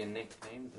a nickname,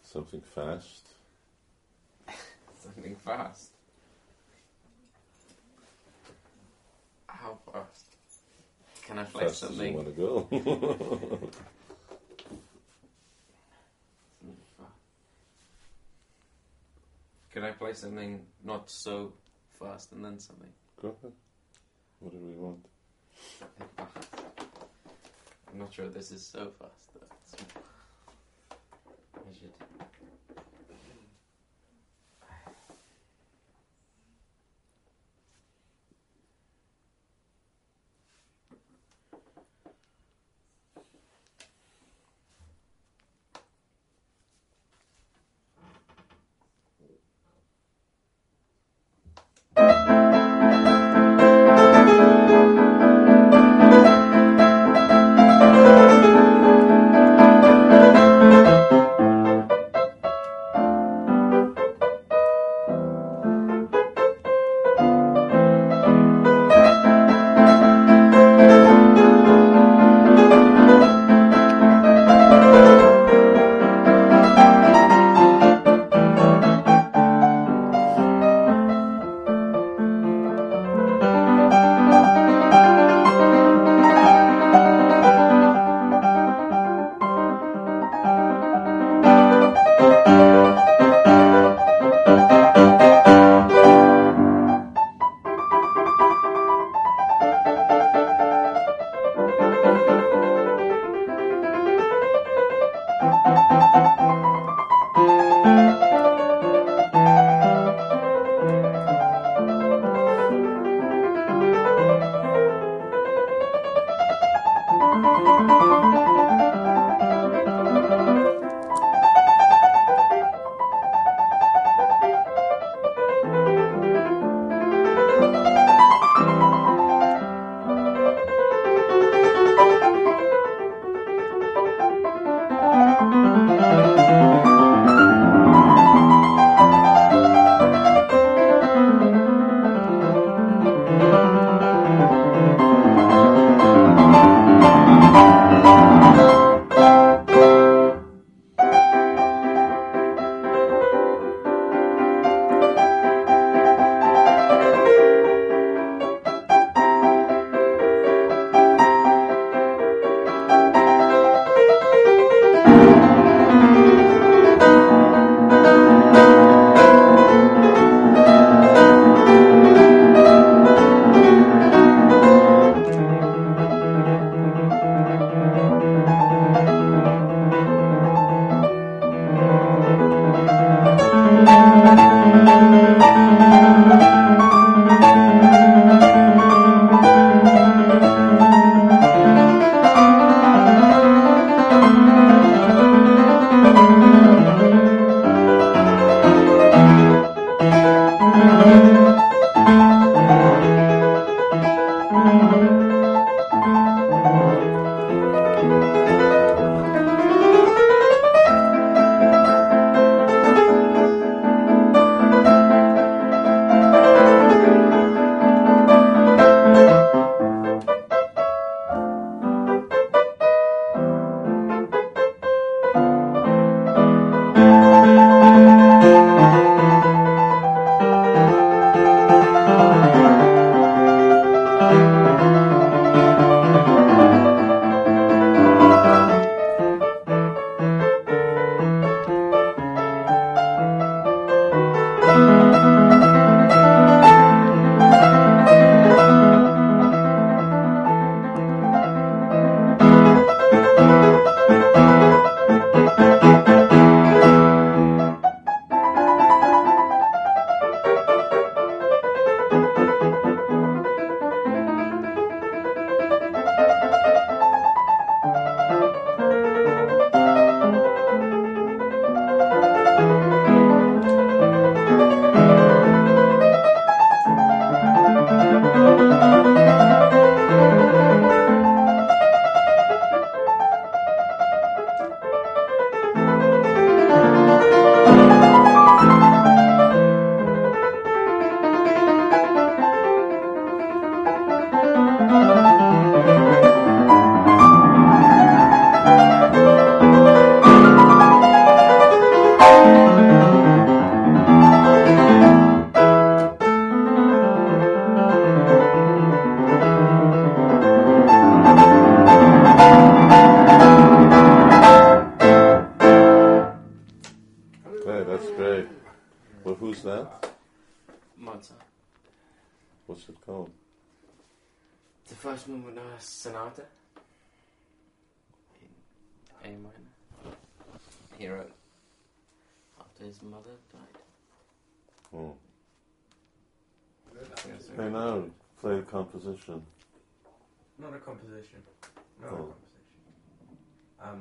Something fast. Something fast. How fast? Can I play Fast as you something? want to go. fast? Can I play something not so fast and then something go ahead. What do we want? fast? Sure this is so fast though.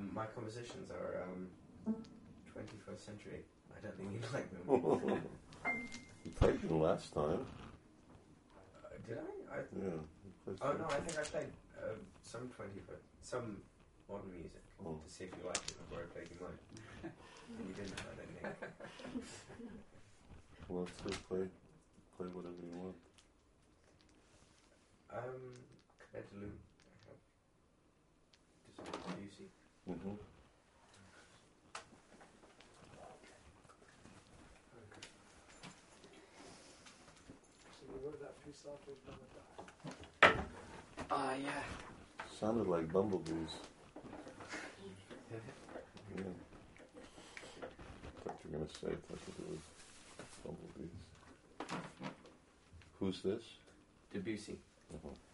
Um, my compositions are um, 21st century. I don't think you'd like them. you played them last time. Uh, did I? I? Yeah. Oh no, I think I played uh, some 21st, some modern music Oh. to see if you liked it before I played you mine. you didn't, I don't think. Well, just play, play whatever you want. Um, Clair de Lune. I have. Just Debussy. Mm-hmm. So you wrote that piece after his mother. Ah, yeah. Sounded like bumblebees. Yeah. I Thought you were gonna say it like it was bumblebees. Who's this? Debussy. Uh-huh.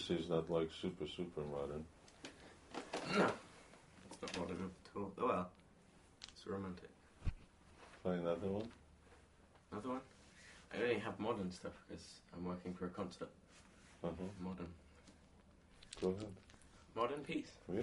BBC's not like super super modern. No, it's not modern at all. Oh, well, it's romantic. Play another one. Another one? I only have modern stuff because I'm working for a concert. Uh huh. Modern. Go ahead. Modern piece. Yeah.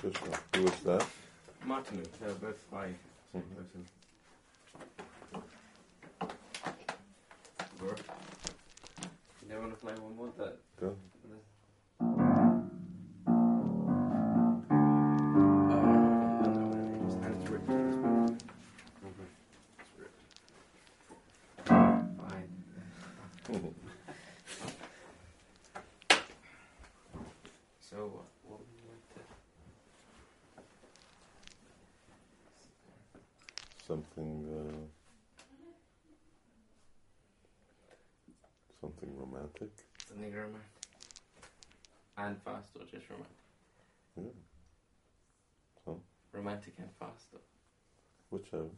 Krishna. Who was that? Martin, they're both by same Mhm. person. Bro. You don't want to play one more? That. Go. Romantic. Hmm. Something romantic. And fast or just romantic? Yeah. So Romantic and fast. Or whichever. Um,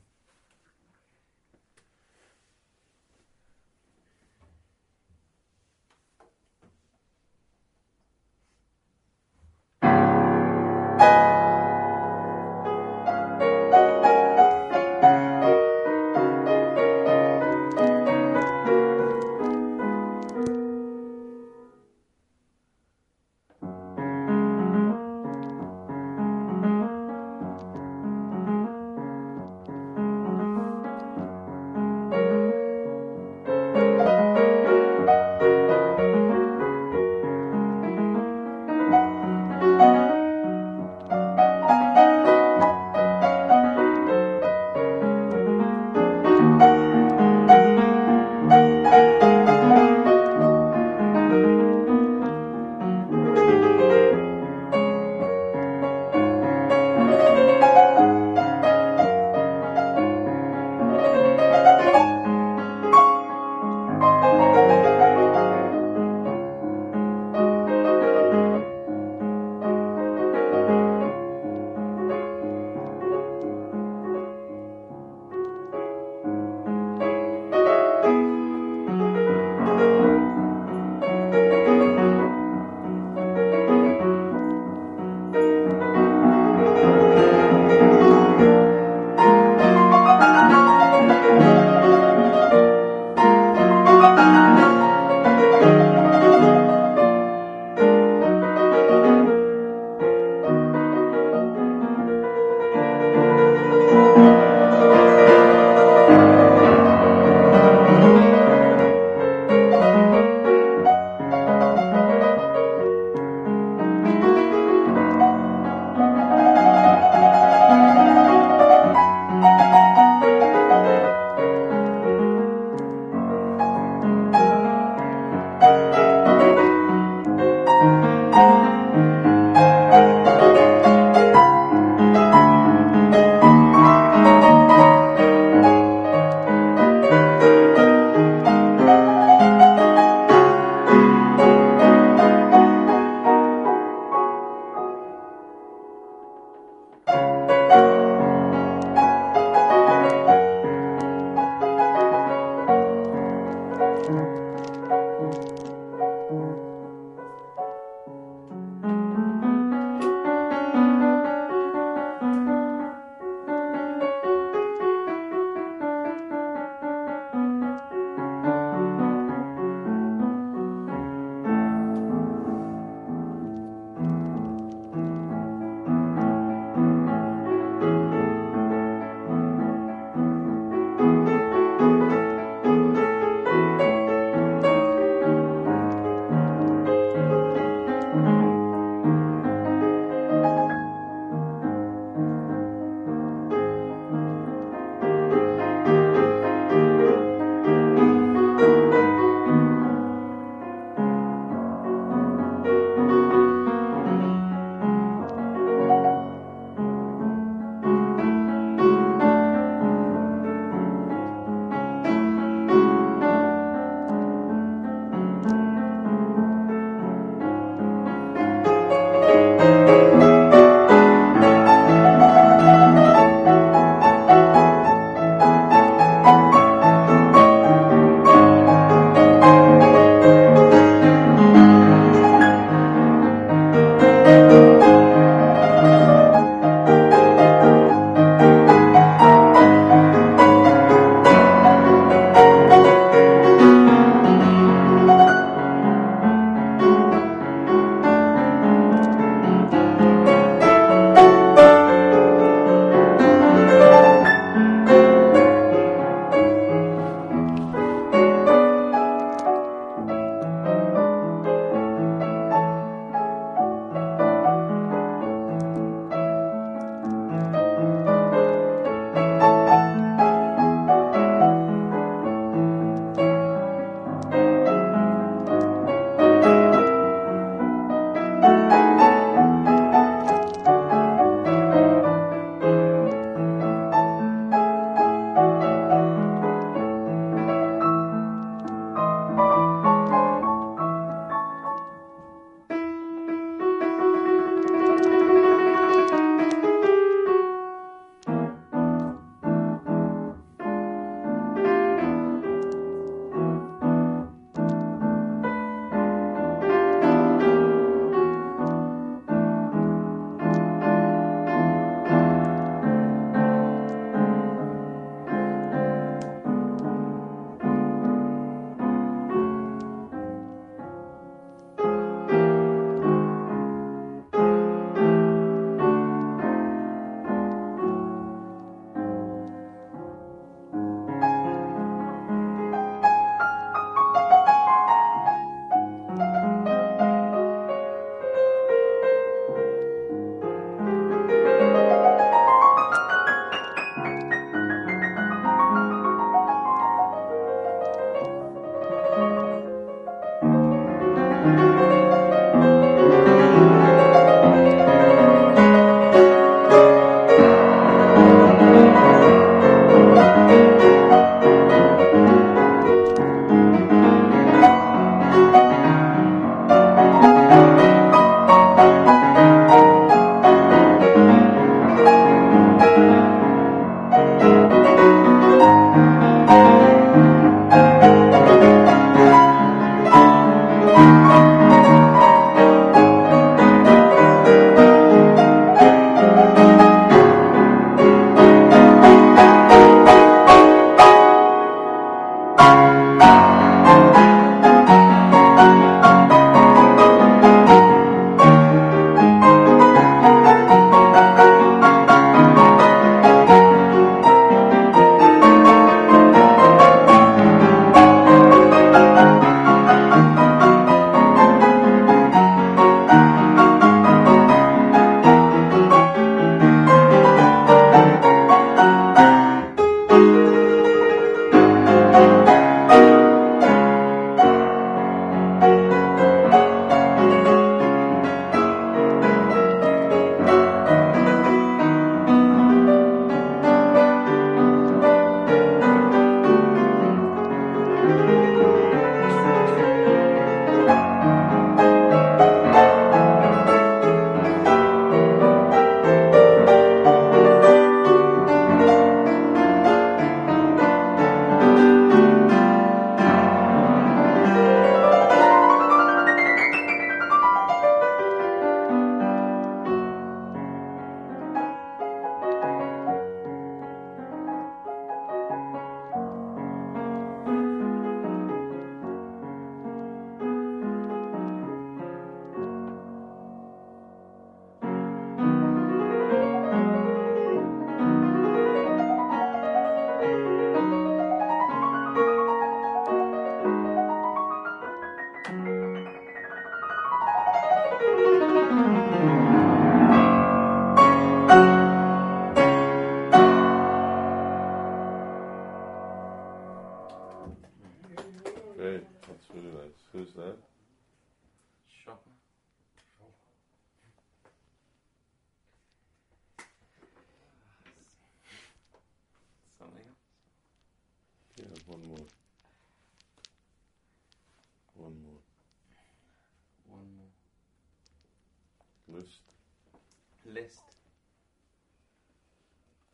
Liszt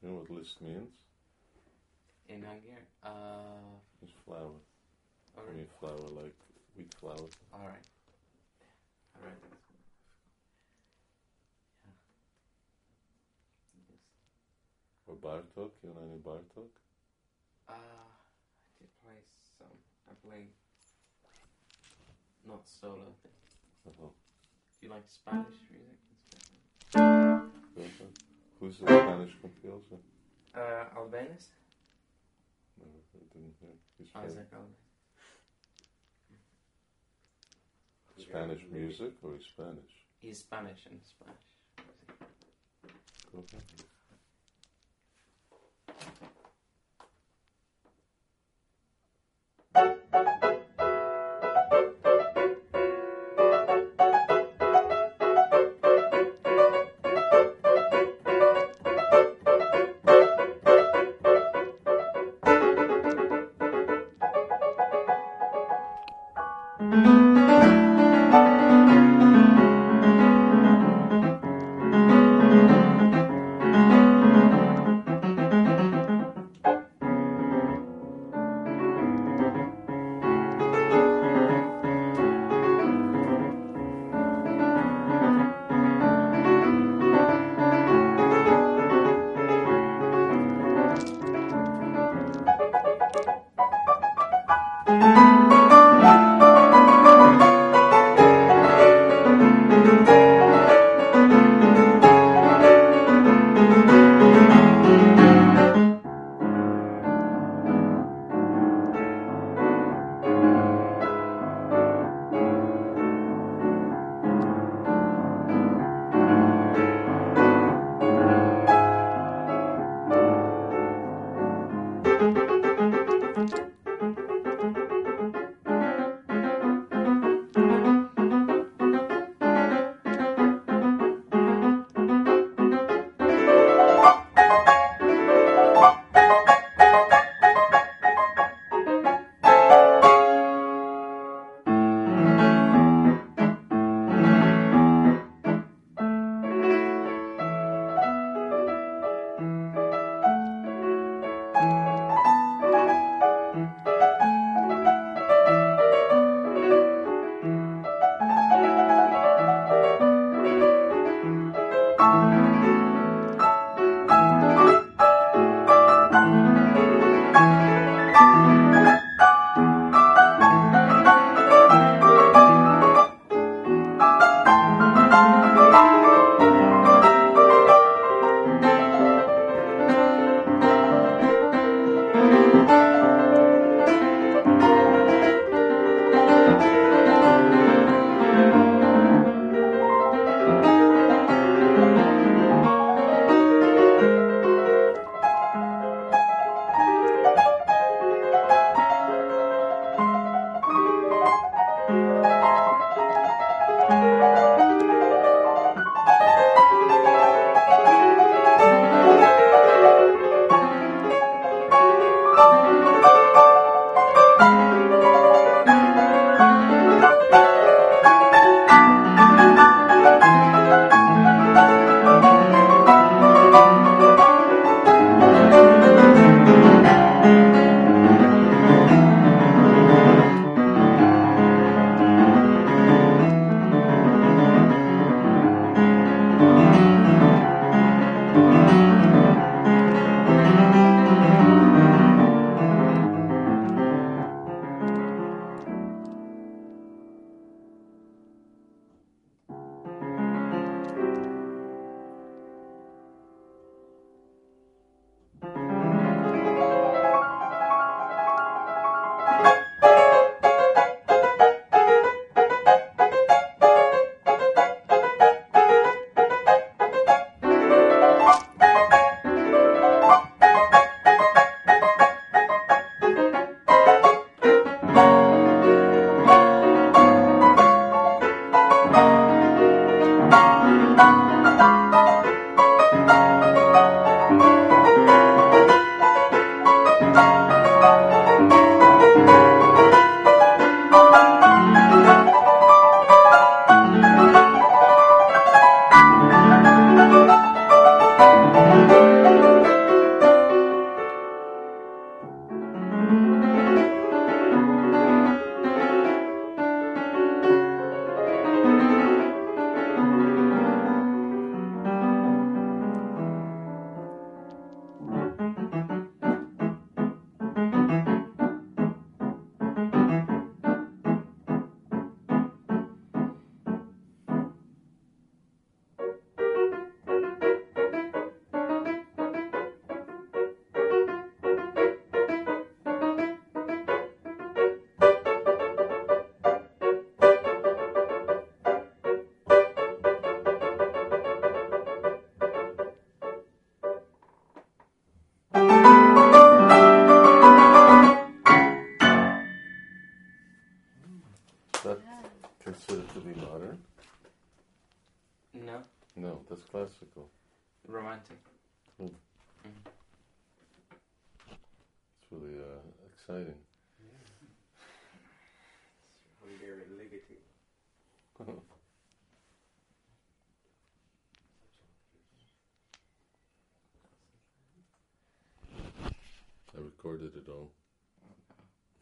You know what list means? in Hungarian. Uh, It's flour. I alright. mean flour like wheat flour. Alright. Alright. Yeah. Or Bartok. You know any Bartok? Uh, I did play some. I played not solo. Uh-huh. Do you like Spanish music? Who's the Spanish composer? Uh, Albéniz. No, I didn't hear. He's Isaac Spanish music or he's Spanish? He's Spanish and Spanish. Thank you.